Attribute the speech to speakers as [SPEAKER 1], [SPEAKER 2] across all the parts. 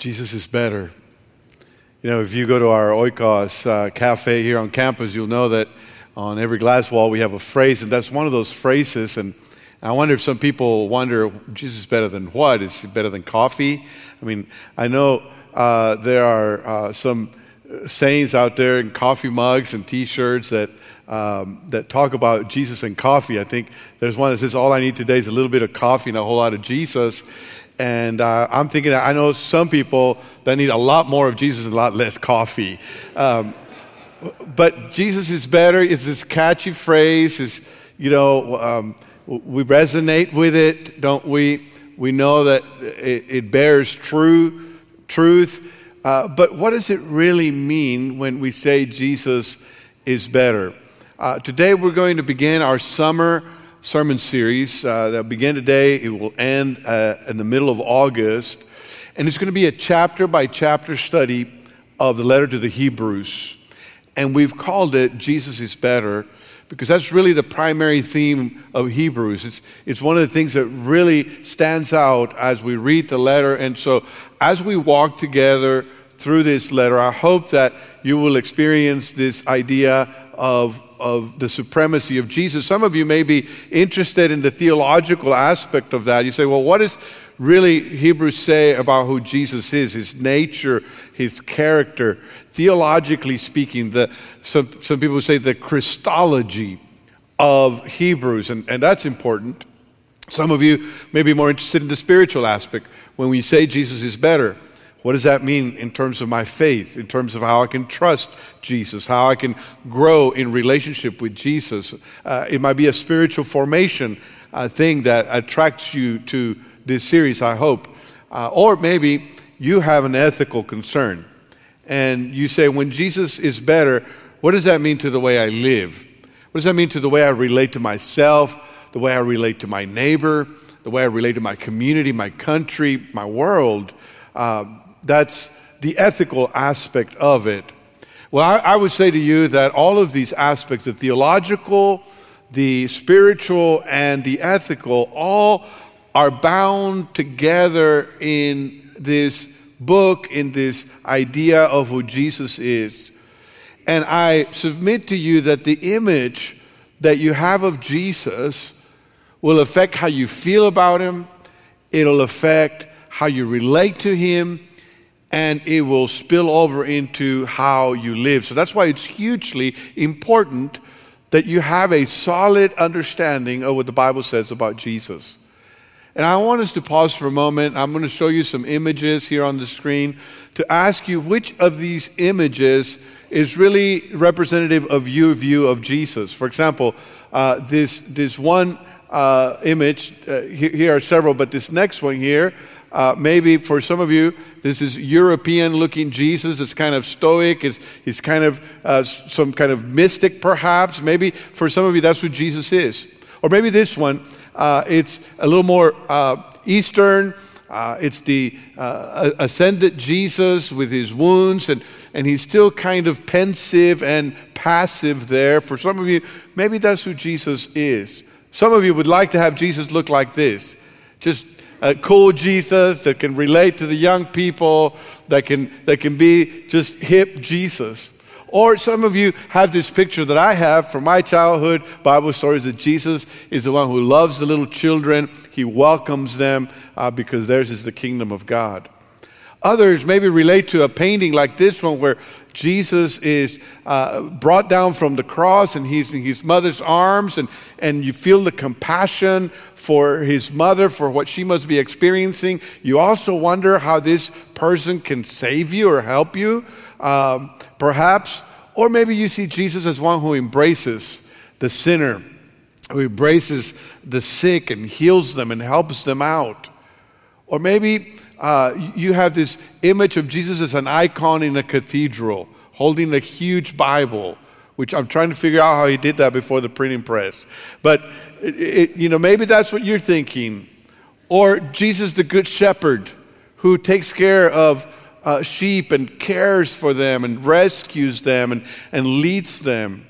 [SPEAKER 1] Jesus is better. You know, if you go to our Oikos uh, cafe here on campus, you'll know that on every glass wall we have a phrase, and that's one of those phrases. And I wonder if some people wonder, Jesus is better than what? Is he better than coffee? I mean, I know uh, there are uh, some sayings out there in coffee mugs and T-shirts that um, that talk about Jesus and coffee. I think there's one that says, "All I need today is a little bit of coffee and a whole lot of Jesus." And uh, I'm thinking, I know some people that need a lot more of Jesus and a lot less coffee. Um, but Jesus is better. is this catchy phrase. Is you know, um, we resonate with it, don't we? We know that it, it bears true truth. Uh, but what does it really mean when we say Jesus is better? Uh, today we're going to begin our summer sermon series uh, that began today. It will end uh, in the middle of August. And it's going to be a chapter by chapter study of the letter to the Hebrews. And we've called it Jesus is Better because that's really the primary theme of Hebrews. It's, it's one of the things that really stands out as we read the letter. And so, as we walk together through this letter, I hope that you will experience this idea of of the supremacy of Jesus. Some of you may be interested in the theological aspect of that. You say, well, what does really Hebrews say about who Jesus is, his nature, his character? Theologically speaking, the, some, some people say the Christology of Hebrews, and, and that's important. Some of you may be more interested in the spiritual aspect. When we say Jesus is better, what does that mean in terms of my faith, in terms of how I can trust Jesus, how I can grow in relationship with Jesus? Uh, it might be a spiritual formation uh, thing that attracts you to this series, I hope. Uh, or maybe you have an ethical concern and you say, when Jesus is better, what does that mean to the way I live? What does that mean to the way I relate to myself, the way I relate to my neighbor, the way I relate to my community, my country, my world? Um, that's the ethical aspect of it. Well, I, I, would say to you that all of these aspects, the theological, the spiritual, and the ethical, all are bound together in this book, in this idea of who Jesus is. And I submit to you that the image that you have of Jesus will affect how you feel about him, it'll affect how you relate to him and it will spill over into how you live. So that's why it's hugely important that you have a solid understanding of what the Bible says about Jesus. And I want us to pause for a moment. I'm going to show you some images here on the screen to ask you which of these images is really representative of your view of Jesus. For example, uh, this, this one uh, image, uh, here, here, are several, but this next one here, uh, maybe for some of you, this is European looking Jesus. It's kind of stoic. It's, he's kind of uh, some kind of mystic, perhaps. Maybe for some of you, that's who Jesus is. Or maybe this one, uh, it's a little more uh, Eastern. Uh, it's the uh, ascended Jesus with his wounds, and, and he's still kind of pensive and passive there. For some of you, maybe that's who Jesus is. Some of you would like to have Jesus look like this just a cool Jesus that can relate to the young people, that can, that can be just hip Jesus. Or some of you have this picture that I have from my childhood Bible stories that Jesus is the one who loves the little children. He welcomes them uh, because theirs is the kingdom of God. Others maybe relate to a painting like this one where Jesus is uh, brought down from the cross and he's in his mother's arms, and, and you feel the compassion for his mother, for what she must be experiencing. You also wonder how this person can save you or help you, um, perhaps. Or maybe you see Jesus as one who embraces the sinner, who embraces the sick and heals them and helps them out. Or maybe uh, you have this image of Jesus as an icon in a cathedral, holding a huge Bible, which I'm trying to figure out how he did that before the printing press. But, it, it, you know, maybe that's what you're thinking. Or Jesus, the Good Shepherd, who takes care of uh, sheep and cares for them and rescues them and, and leads them.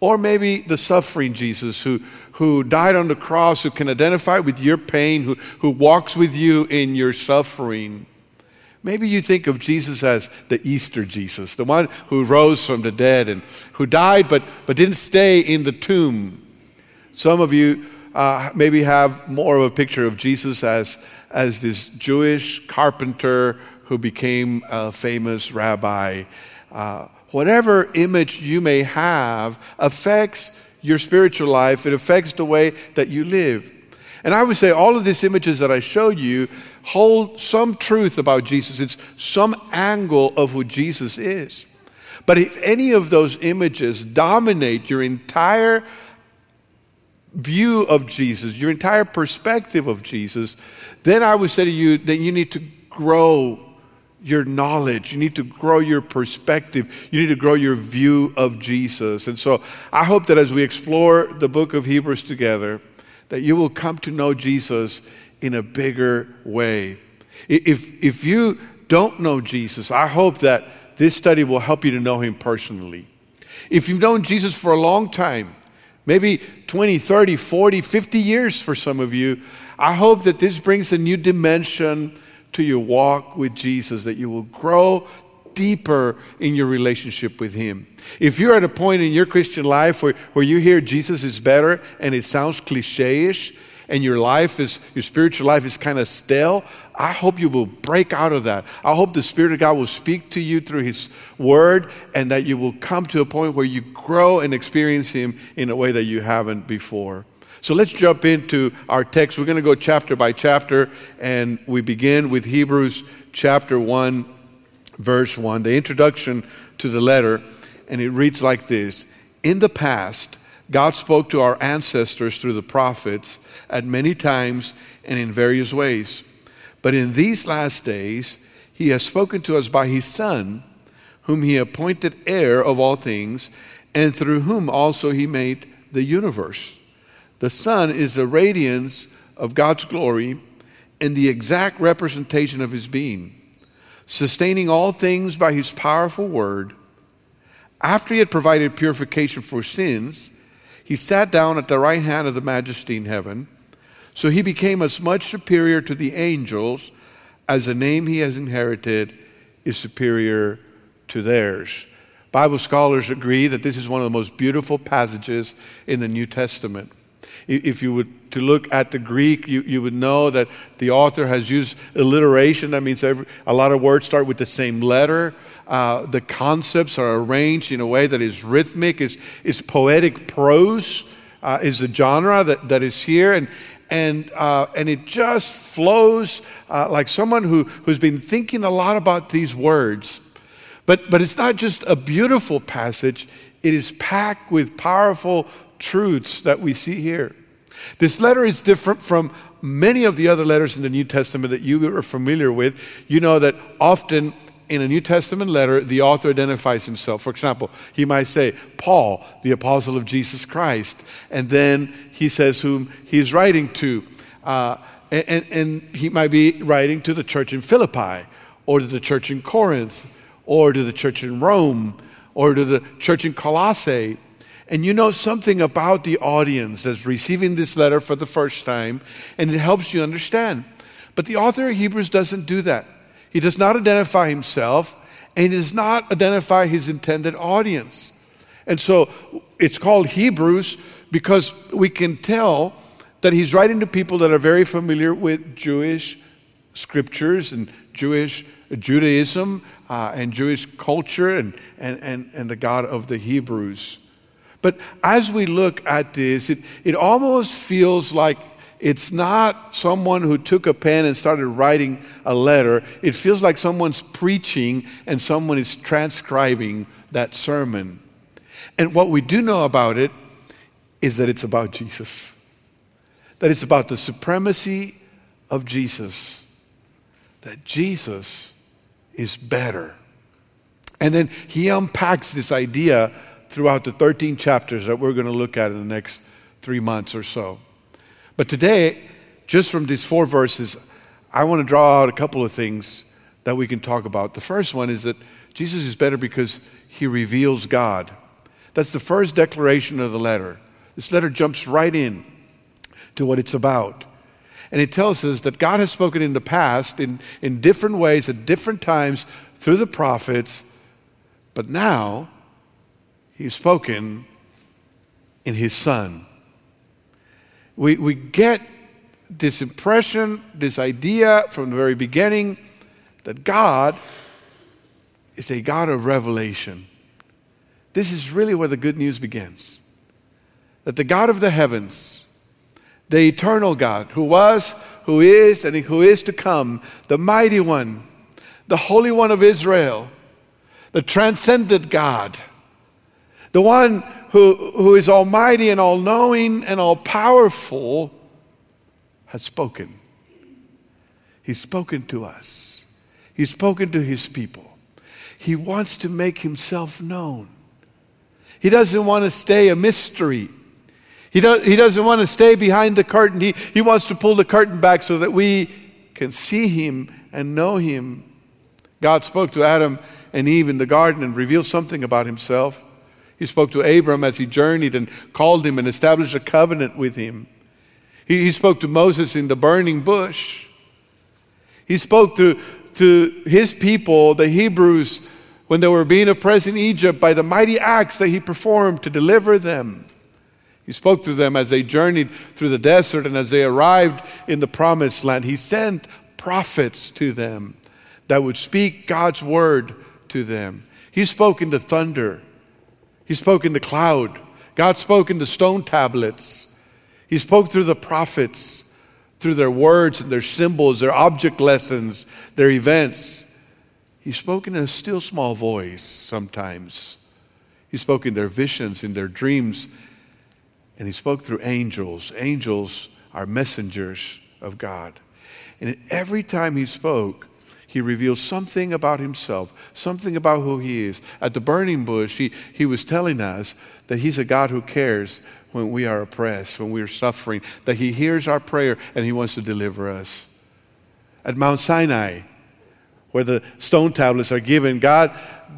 [SPEAKER 1] Or maybe the suffering Jesus who, who died on the cross, who can identify with your pain, who, who walks with you in your suffering. Maybe you think of Jesus as the Easter Jesus, the one who rose from the dead and who died but, but didn't stay in the tomb. Some of you uh, maybe have more of a picture of Jesus as, as this Jewish carpenter who became a famous rabbi. Uh, whatever image you may have affects your spiritual life, it affects the way that you live. And I would say all of these images that I showed you hold some truth about Jesus. It's some angle of who Jesus is. But if any of those images dominate your entire view of Jesus, your entire perspective of Jesus, then I would say to you that you need to grow your knowledge. You need to grow your perspective. You need to grow your view of Jesus. And so I hope that as we explore the book of Hebrews together, that you will come to know Jesus in a bigger way. If, if you don't know Jesus, I hope that this study will help you to know him personally. If you've known Jesus for a long time, maybe 20, 30, 40, 50 years for some of you, I hope that this brings a new dimension to your walk with Jesus, that you will grow deeper in your relationship with Him. If you're at a point in your Christian life where, where you hear Jesus is better and it sounds cliche ish, and your life is, your spiritual life is kind of stale, I hope you will break out of that. I hope the Spirit of God will speak to you through His Word and that you will come to a point where you grow and experience Him in a way that you haven't before. So let's jump into our text. We're going to go chapter by chapter, and we begin with Hebrews chapter 1, verse 1, the introduction to the letter, and it reads like this In the past, God spoke to our ancestors through the prophets at many times and in various ways. But in these last days, he has spoken to us by his Son, whom he appointed heir of all things, and through whom also he made the universe. The Son is the radiance of God's glory and the exact representation of his being, sustaining all things by his powerful word. After he had provided purification for sins, he sat down at the right hand of the majesty in heaven. So he became as much superior to the angels as the name he has inherited is superior to theirs. Bible scholars agree that this is one of the most beautiful passages in the New Testament. If you would to look at the Greek, you, you would know that the author has used alliteration. That means every, a lot of words start with the same letter. Uh, the concepts are arranged in a way that is rhythmic, is, is poetic prose, uh, is the genre that, that is here. And, and, uh, and it just flows uh, like someone who, who's been thinking a lot about these words. But, but it's not just a beautiful passage, it is packed with powerful truths that we see here. This letter is different from many of the other letters in the New Testament that you are familiar with. You know that often in a New Testament letter, the author identifies himself. For example, he might say, Paul, the apostle of Jesus Christ. And then he says whom he's writing to. Uh, and, and, he might be writing to the church in Philippi, or to the church in Corinth, or to the church in Rome, or to the church in Colossae. And you know something about the audience that's receiving this letter for the first time, and it helps you understand. But the author of Hebrews doesn't do that. He does not identify himself and he does not identify his intended audience. And so it's called Hebrews because we can tell that he's writing to people that are very familiar with Jewish scriptures and Jewish Judaism uh, and Jewish culture and, and, and, and the God of the Hebrews. But as we look at this, it, it almost feels like it's not someone who took a pen and started writing a letter. It feels like someone's preaching and someone is transcribing that sermon. And what we do know about it is that it's about Jesus, that it's about the supremacy of Jesus, that Jesus is better. And then he unpacks this idea throughout the 13 chapters that we're going to look at in the next three months or so. But today, just from these four verses, I want to draw out a couple of things that we can talk about. The first one is that Jesus is better because he reveals God. That's the first declaration of the letter. This letter jumps right in to what it's about. And it tells us that God has spoken in the past in, in different ways at different times through the prophets, but now He's spoken in His Son. We, we get this impression, this idea from the very beginning that God is a God of revelation. This is really where the good news begins. That the God of the heavens, the eternal God, who was, who is, and who is to come, the mighty one, the Holy One of Israel, the transcendent God, the one who, who is almighty and all knowing and all powerful, has spoken. He's spoken to us, He's spoken to His people. He wants to make Himself known. He doesn't want to stay a mystery. He, do, he doesn't want to stay behind the curtain. He, he wants to pull the curtain back so that we can see him and know him. God spoke to Adam and Eve in the garden and revealed something about himself. He spoke to Abram as he journeyed and called him and established a covenant with him. He, he spoke to Moses in the burning bush. He spoke to, to his people, the Hebrews, when they were being oppressed in Egypt by the mighty acts that he performed to deliver them. He spoke to them as they journeyed through the desert and as they arrived in the promised land. He sent prophets to them that would speak God's word to them. He spoke in the thunder, He spoke in the cloud. God spoke in the stone tablets. He spoke through the prophets, through their words and their symbols, their object lessons, their events. He spoke in a still small voice sometimes. He spoke in their visions, in their dreams, and he spoke through angels. Angels are messengers of God. And every time he spoke, he revealed something about himself, something about who he is. At the burning bush, he, he was telling us that he's a God who cares when we are oppressed, when we are suffering, that he hears our prayer and he wants to deliver us. At Mount Sinai, where the stone tablets are given, God,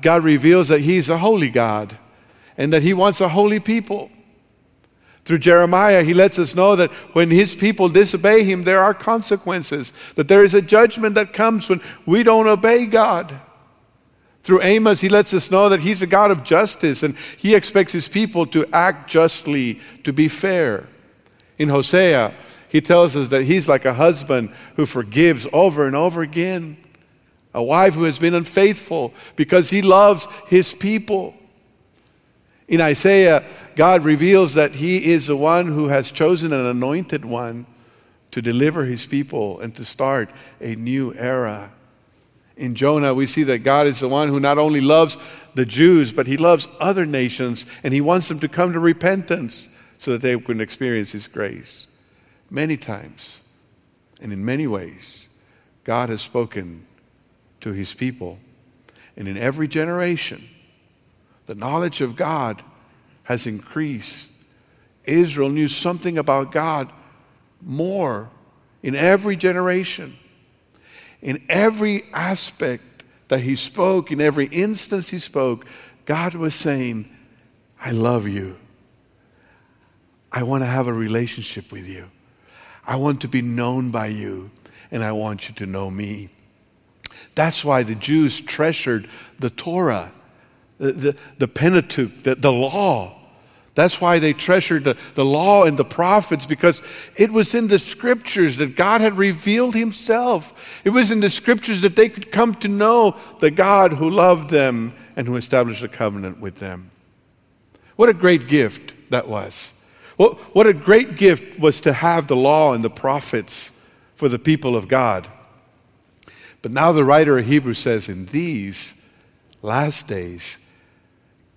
[SPEAKER 1] God reveals that he's a holy God and that he wants a holy people. Through Jeremiah, he lets us know that when his people disobey him, there are consequences, that there is a judgment that comes when we don't obey God. Through Amos, he lets us know that he's a God of justice and he expects his people to act justly, to be fair. In Hosea, he tells us that he's like a husband who forgives over and over again, a wife who has been unfaithful because he loves his people. In Isaiah, God reveals that He is the one who has chosen an anointed one to deliver His people and to start a new era. In Jonah, we see that God is the one who not only loves the Jews, but He loves other nations and He wants them to come to repentance so that they can experience His grace. Many times and in many ways, God has spoken to His people. And in every generation, the knowledge of God has increased. Israel knew something about God more in every generation. In every aspect that he spoke, in every instance he spoke, God was saying, I love you. I want to have a relationship with you. I want to be known by you, and I want you to know me. That's why the Jews treasured the Torah, the, the, Pentateuch, the, the law. That's why they treasured the, the law and the prophets because it was in the scriptures that God had revealed himself. It was in the scriptures that they could come to know the God who loved them and who established a covenant with them. What a great gift that was. What, what a great gift was to have the law and the prophets for the people of God. But now the writer of Hebrews says, in these last days,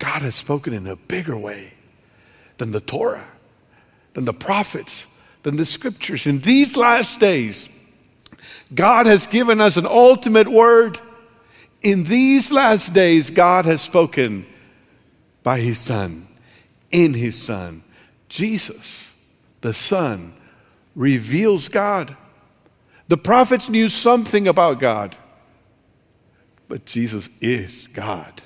[SPEAKER 1] God has spoken in a bigger way than the Torah, than the prophets, than the scriptures. In these last days, God has given us an ultimate word. In these last days, God has spoken by His Son, in His Son. Jesus, the Son, reveals God. The prophets knew something about God, but Jesus is God.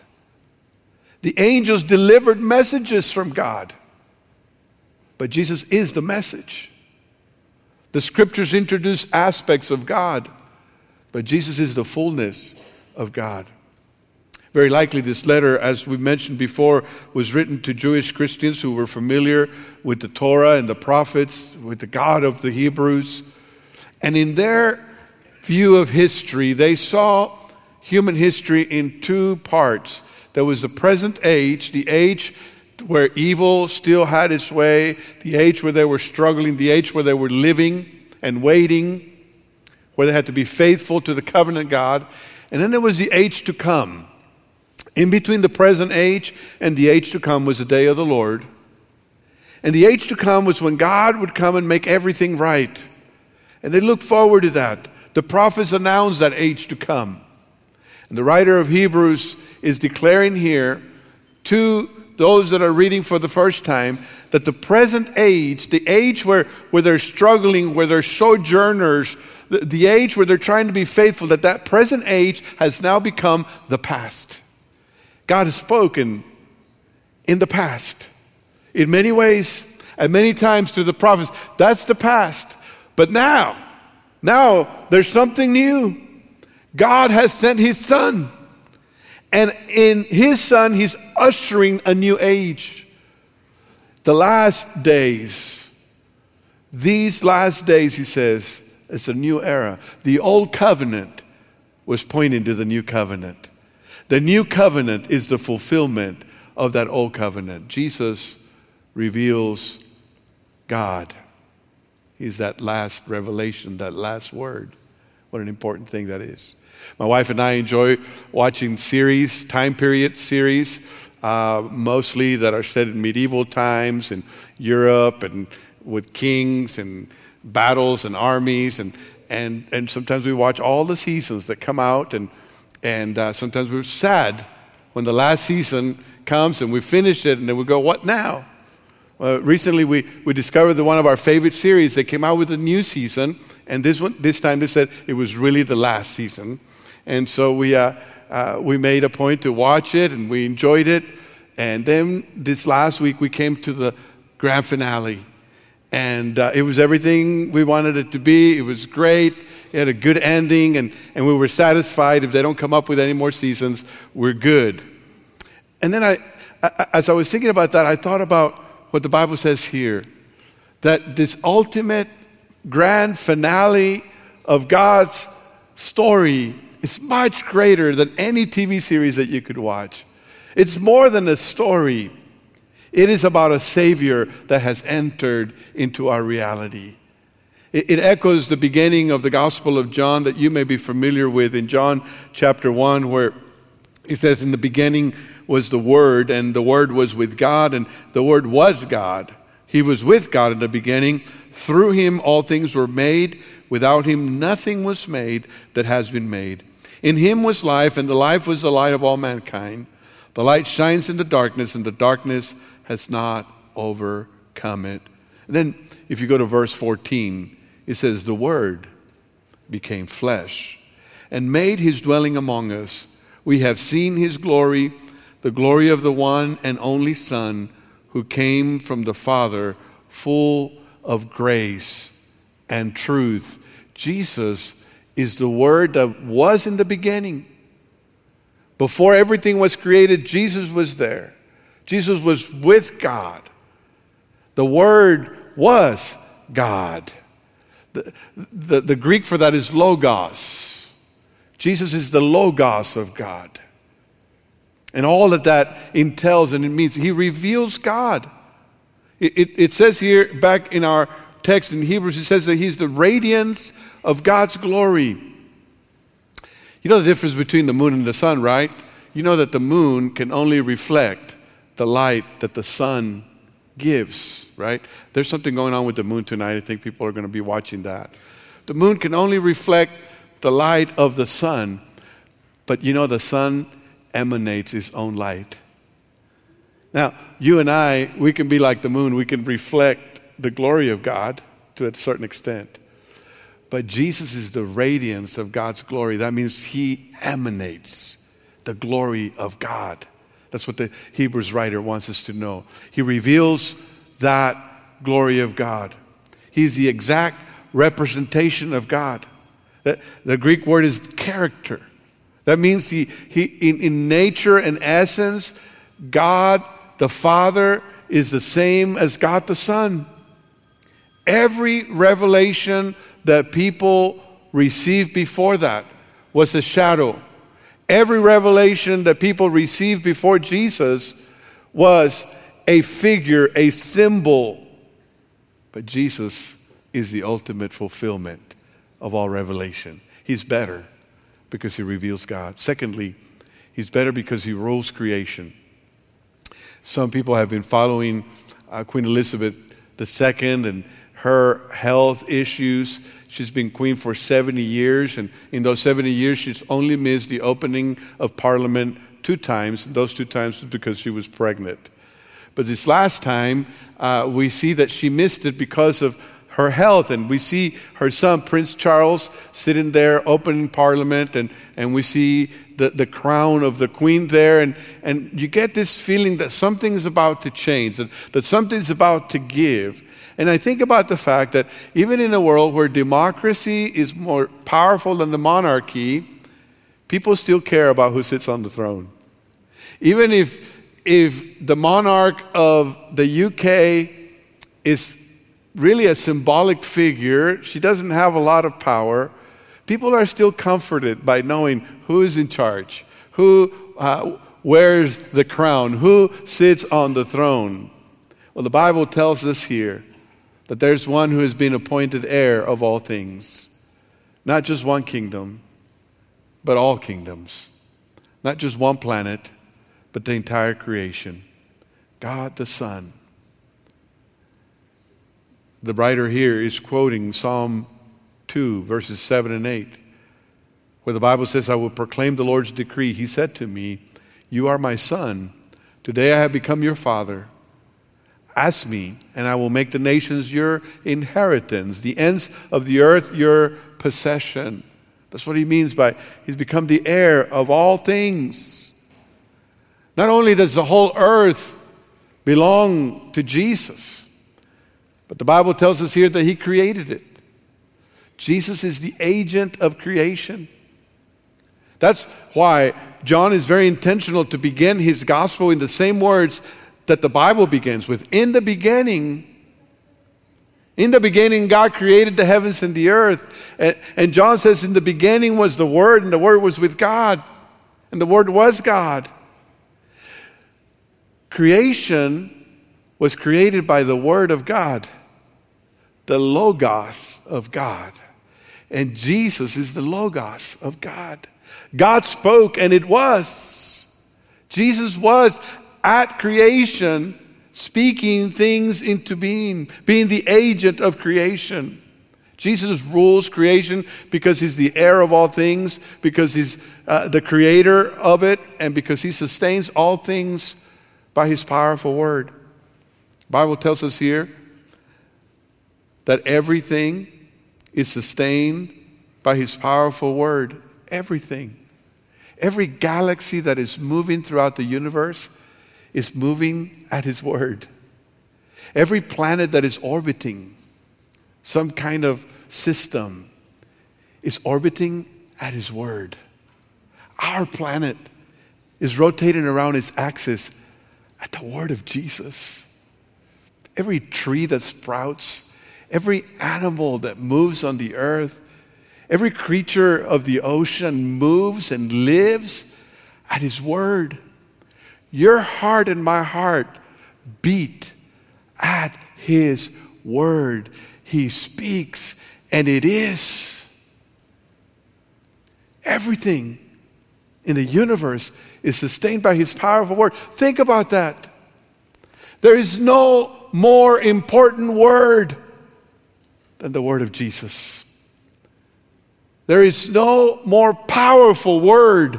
[SPEAKER 1] The angels delivered messages from God. But Jesus is the message. The scriptures introduce aspects of God, but Jesus is the fullness of God. Very likely, this letter, as we mentioned before, was written to Jewish Christians who were familiar with the Torah and the prophets, with the God of the Hebrews. And in their view of history, they saw human history in two parts. There was the present age, the age where evil still had its way, the age where they were struggling, the age where they were living and waiting, where they had to be faithful to the covenant God. And then there was the age to come. In between the present age and the age to come was the day of the Lord. And the age to come was when God would come and make everything right. And they looked forward to that. The prophets announced that age to come. And the writer of Hebrews is declaring here to those that are reading for the first time, that the present age, the age where, where they're struggling, where they're sojourners, the, the age where they're trying to be faithful, that that present age has now become the past. God has spoken in the past. In many ways, and many times to the prophets, that's the past. But now, now there's something new. God has sent his son. And in his son, he's ushering a new age. The last days, these last days, he says, it's a new era. The old covenant was pointing to the new covenant. The new covenant is the fulfillment of that old covenant. Jesus reveals God. He's that last revelation, that last word. What an important thing that is. My wife and I enjoy watching series, time period series, uh, mostly that are set in medieval times in Europe and with kings and battles and armies. And, and, and sometimes we watch all the seasons that come out, and, and uh, sometimes we're sad when the last season comes and we finish it, and then we go, What now? Uh, recently, we, we discovered that one of our favorite series, they came out with a new season, and this, one, this time they said it was really the last season. And so we, uh, uh, we made a point to watch it and we enjoyed it. And then this last week we came to the grand finale. And uh, it was everything we wanted it to be. It was great. It had a good ending, and, and we were satisfied. If they don't come up with any more seasons, we're good. And then I, I, as I was thinking about that, I thought about what the Bible says here that this ultimate grand finale of God's story is much greater than any TV series that you could watch. It's more than a story, it is about a Savior that has entered into our reality. It, it echoes the beginning of the Gospel of John that you may be familiar with in John chapter 1, where he says, In the beginning was the Word, and the Word was with God, and the Word was God. He was with God in the beginning. Through him, all things were made. Without him, nothing was made that has been made. In him was life, and the life was the light of all mankind. The light shines in the darkness, and the darkness has not overcome it. And then, if you go to verse 14, it says, The Word became flesh and made his dwelling among us. We have seen his glory, the glory of the one and only Son who came from the Father, full of grace and truth. Jesus is the Word that was in the beginning. Before everything was created, Jesus was there. Jesus was with God. The Word was God. The, the, the, Greek for that is logos. Jesus is the logos of God. And all that that entails and it means, He reveals God. It, it, it says here, back in our text in Hebrews, it says that He's the radiance of God's glory. You know the difference between the moon and the sun, right? You know that the moon can only reflect the light that the sun gives, right? There's something going on with the moon tonight. I think people are going to be watching that. The moon can only reflect the light of the sun, but you know the sun emanates its own light. Now, you and I, we can be like the moon, we can reflect the glory of God to a certain extent. But Jesus is the radiance of God's glory. That means he emanates the glory of God. That's what the Hebrews writer wants us to know. He reveals that glory of God. He's the exact representation of God. The, the Greek word is character. That means he, he in, in nature and essence, God the Father is the same as God the Son. Every revelation that people received before that was a shadow. Every revelation that people received before Jesus was a figure, a symbol. But Jesus is the ultimate fulfillment of all revelation. He's better because he reveals God. Secondly, he's better because he rules creation. Some people have been following uh, Queen Elizabeth II and her health issues. She's been queen for 70 years, and in those 70 years, she's only missed the opening of Parliament two times. Those two times was because she was pregnant. But this last time, uh, we see that she missed it because of her health. And we see her son, Prince Charles, sitting there opening Parliament, and, and we see the, the crown of the queen there. And, and you get this feeling that something's about to change, that, that something's about to give. And I think about the fact that even in a world where democracy is more powerful than the monarchy, people still care about who sits on the throne. Even if, if the monarch of the UK is really a symbolic figure, she doesn't have a lot of power, people are still comforted by knowing who is in charge, who uh, wears the crown, who sits on the throne. Well, the Bible tells us here that there's one who has been appointed heir of all things. Not just one kingdom, but all kingdoms. Not just one planet, but the entire creation. God the Son. The writer here is quoting Psalm 2, verses 7 and 8, where the Bible says, I will proclaim the Lord's decree. He said to me, You are my son. Today I have become your father. Ask me, and I will make the nations your inheritance, the ends of the earth your possession. That's what he means by he's become the heir of all things. Not only does the whole earth belong to Jesus, but the Bible tells us here that he created it. Jesus is the agent of creation. That's why John is very intentional to begin his gospel in the same words that the Bible begins with. In the beginning, in the beginning, God created the heavens and the earth. And, John says, In the beginning was the Word, and the Word was with God, and the Word was God. Creation was created by the Word of God, the Logos of God. And Jesus is the Logos of God. God spoke, and it was. Jesus was at creation, speaking things into being, being the agent of creation. Jesus rules creation because he's the heir of all things, because he's uh, the creator of it, and because he sustains all things by his powerful word. The Bible tells us here that everything is sustained by his powerful word. Everything. Every galaxy that is moving throughout the universe is moving at His word. Every planet that is orbiting some kind of system is orbiting at His word. Our planet is rotating around its axis at the word of Jesus. Every tree that sprouts, every animal that moves on the earth, every creature of the ocean moves and lives at His word. Your heart and my heart beat at His word. He speaks, and it is. Everything in the universe is sustained by His powerful word. Think about that. There is no more important word than the word of Jesus. There is no more powerful word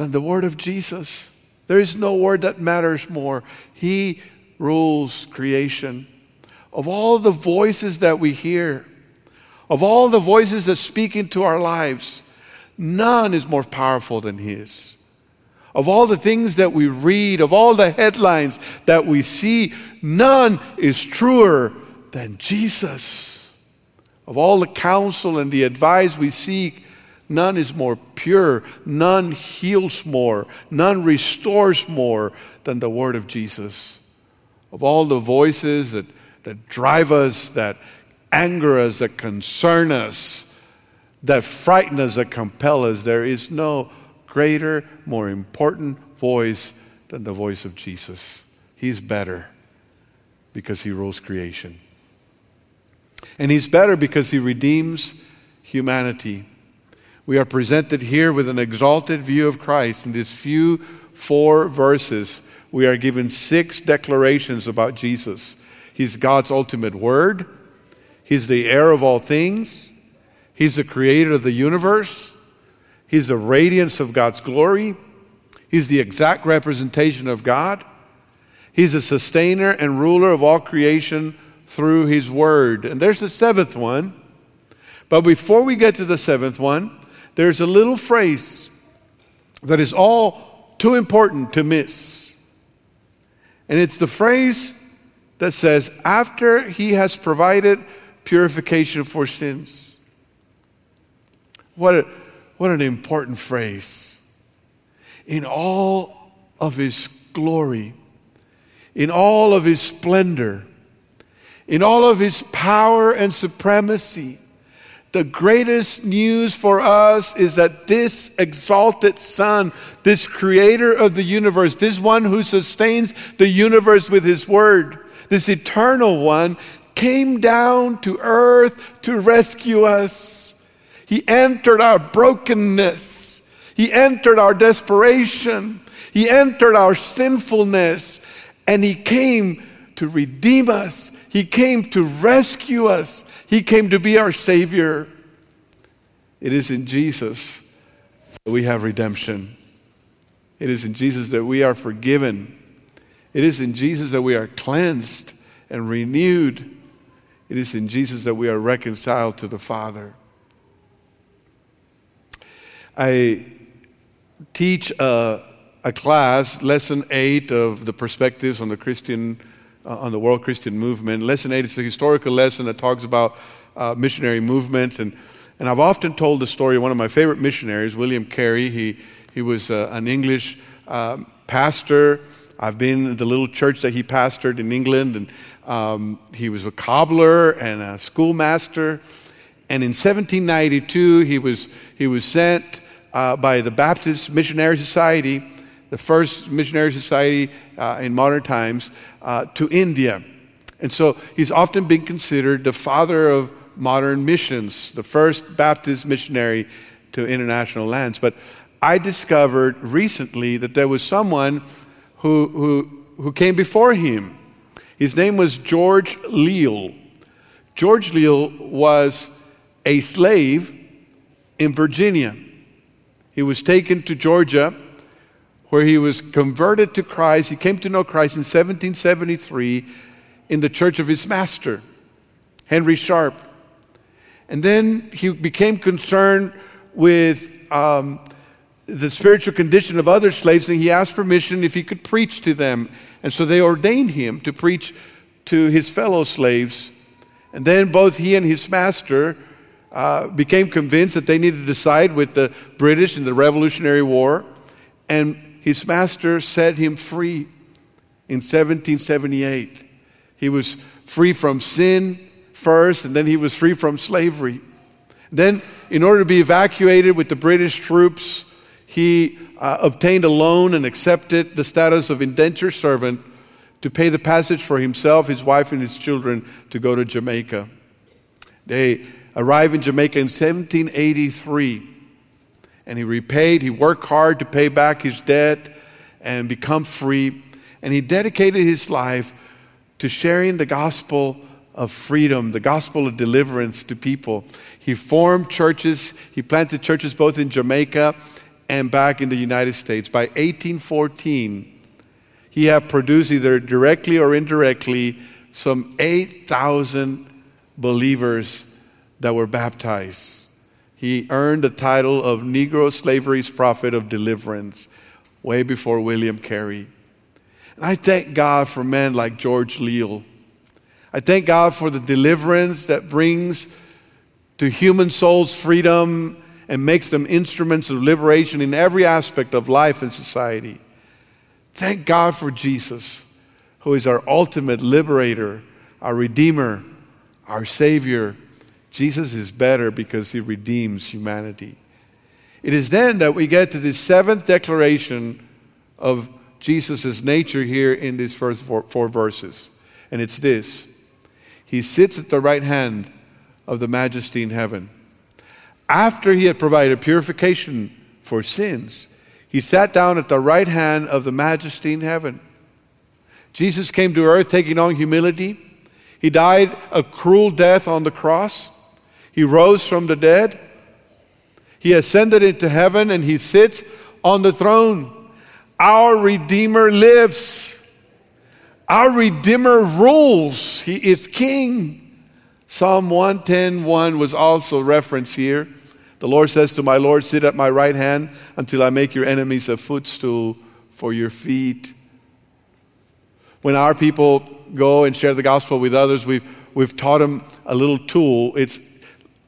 [SPEAKER 1] than the word of Jesus. There is no word that matters more. He rules creation. Of all the voices that we hear, of all the voices that speak into our lives, none is more powerful than His. Of all the things that we read, of all the headlines that we see, none is truer than Jesus. Of all the counsel and the advice we seek, none is more pure, none heals more, none restores more than the word of Jesus. Of all the voices that, that drive us, that anger us, that concern us, that frighten us, that compel us, there is no greater, more important voice than the voice of Jesus. He's better because he rules creation. And he's better because he redeems humanity. We are presented here with an exalted view of Christ. In these few four verses, we are given six declarations about Jesus. He's God's ultimate word, He's the heir of all things, He's the creator of the universe, He's the radiance of God's glory, He's the exact representation of God, He's the sustainer and ruler of all creation through his word. And there's the seventh one. But before we get to the seventh one, there's a little phrase that is all too important to miss. And it's the phrase that says, after he has provided purification for sins. What, a, what an important phrase. In all of his glory, in all of his splendor, in all of his power and supremacy. The greatest news for us is that this exalted Son, this creator of the universe, this one who sustains the universe with his word, this eternal one, came down to earth to rescue us. He entered our brokenness, he entered our desperation, he entered our sinfulness, and he came to redeem us, He came to rescue us, He came to be our Savior. It is in Jesus that we have redemption. It is in Jesus that we are forgiven. It is in Jesus that we are cleansed and renewed. It is in Jesus that we are reconciled to the Father. I teach a, a class, lesson eight of the perspectives on the Christian uh, on the World Christian Movement. Lesson 8 is a historical lesson that talks about uh, missionary movements. And, and I've often told the story of one of my favorite missionaries, William Carey. He, he was uh, an English um, pastor. I've been in the little church that he pastored in England, and um, he was a cobbler and a schoolmaster. And in 1792, he was, he was sent uh, by the Baptist Missionary Society, the first missionary society uh, in modern times, uh, to India. And so he's often been considered the father of modern missions, the first Baptist missionary to international lands. But I discovered recently that there was someone who, who, who came before him. His name was George Liele. George Liele was a slave in Virginia. He was taken to Georgia where he was converted to Christ. He came to know Christ in 1773 in the church of his master, Henry Sharpe. And then he became concerned with um, the spiritual condition of other slaves, and he asked permission if he could preach to them. And so they ordained him to preach to his fellow slaves. And then both he and his master uh, became convinced that they needed to side with the British in the Revolutionary War. And his master set him free in 1778. He was free from sin first, and then he was free from slavery. Then, in order to be evacuated with the British troops, he uh, obtained a loan and accepted the status of indentured servant to pay the passage for himself, his wife, and his children to go to Jamaica. They arrived in Jamaica in 1783 and he repaid, he worked hard to pay back his debt and become free. And he dedicated his life to sharing the gospel of freedom, the gospel of deliverance to people. He formed churches, he planted churches both in Jamaica and back in the United States. By 1814, he had produced either directly or indirectly some 8,000 believers that were baptized he earned the title of Negro Slavery's Prophet of Deliverance way before William Carey. And I thank God for men like George Liele. I thank God for the deliverance that brings to human souls freedom and makes them instruments of liberation in every aspect of life and society. Thank God for Jesus, who is our ultimate liberator, our redeemer, our savior. Jesus is better because he redeems humanity. It is then that we get to the seventh declaration of Jesus' nature here in these first four, four verses. And it's this He sits at the right hand of the majesty in heaven. After he had provided purification for sins, he sat down at the right hand of the majesty in heaven. Jesus came to earth taking on humility. He died a cruel death on the cross. He rose from the dead. He ascended into heaven and he sits on the throne. Our Redeemer lives. Our Redeemer rules. He is King. Psalm 110:1 was also referenced here. The Lord says to my Lord, Sit at my right hand until I make your enemies a footstool for your feet. When our people go and share the gospel with others, we've, we've taught them a little tool. It's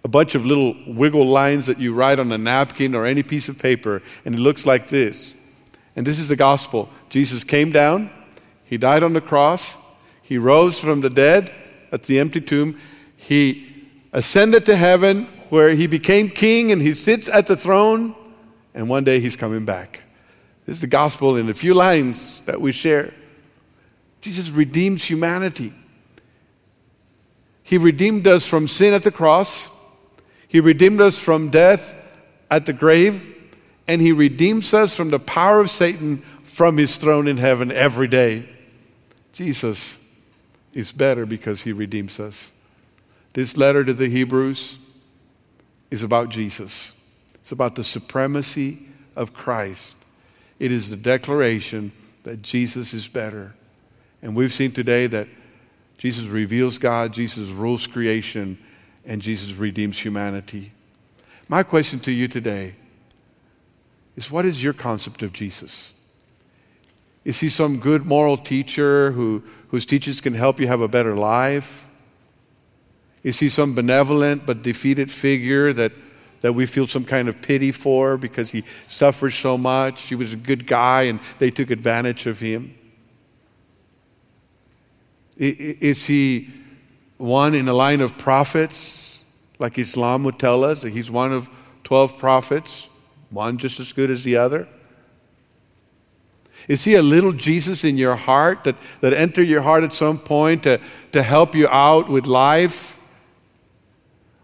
[SPEAKER 1] a bunch of little wiggle lines that you write on a napkin or any piece of paper, and it looks like this. And this is the gospel Jesus came down, He died on the cross, He rose from the dead, that's the empty tomb, He ascended to heaven where He became king and He sits at the throne, and one day He's coming back. This is the gospel in a few lines that we share. Jesus redeems humanity. He redeemed us from sin at the cross. He redeemed us from death at the grave, and He redeems us from the power of Satan from His throne in heaven every day. Jesus is better because He redeems us. This letter to the Hebrews is about Jesus, it's about the supremacy of Christ. It is the declaration that Jesus is better. And we've seen today that Jesus reveals God, Jesus rules creation and Jesus redeems humanity. My question to you today is what is your concept of Jesus? Is he some good moral teacher who, whose teachings can help you have a better life? Is he some benevolent but defeated figure that, that we feel some kind of pity for because he suffered so much? He was a good guy and they took advantage of him. Is he one in a line of prophets, like Islam would tell us, he's one of 12 prophets, one just as good as the other? Is he a little Jesus in your heart that, that entered your heart at some point to, to help you out with life?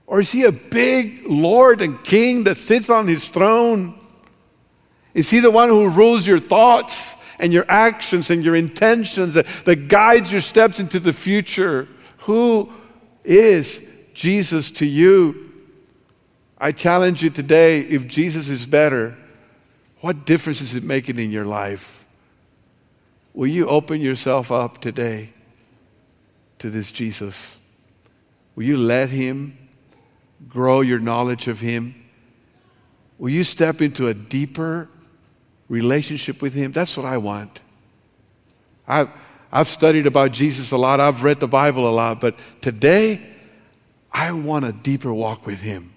[SPEAKER 1] Or is he a big Lord and King that sits on his throne? Is he the one who rules your thoughts and your actions and your intentions that, that guides your steps into the future? Who is Jesus to you? I challenge you today if Jesus is better, what difference is it making in your life? Will you open yourself up today to this Jesus? Will you let Him grow your knowledge of Him? Will you step into a deeper relationship with Him? That's what I want. I, I've studied about Jesus a lot, I've read the Bible a lot, but today I want a deeper walk with Him.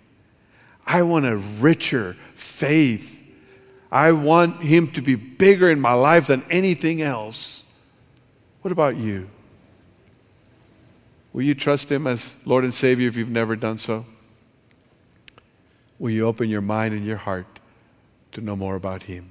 [SPEAKER 1] I want a richer faith. I want Him to be bigger in my life than anything else. What about you? Will you trust Him as Lord and Savior if you've never done so? Will you open your mind and your heart to know more about Him?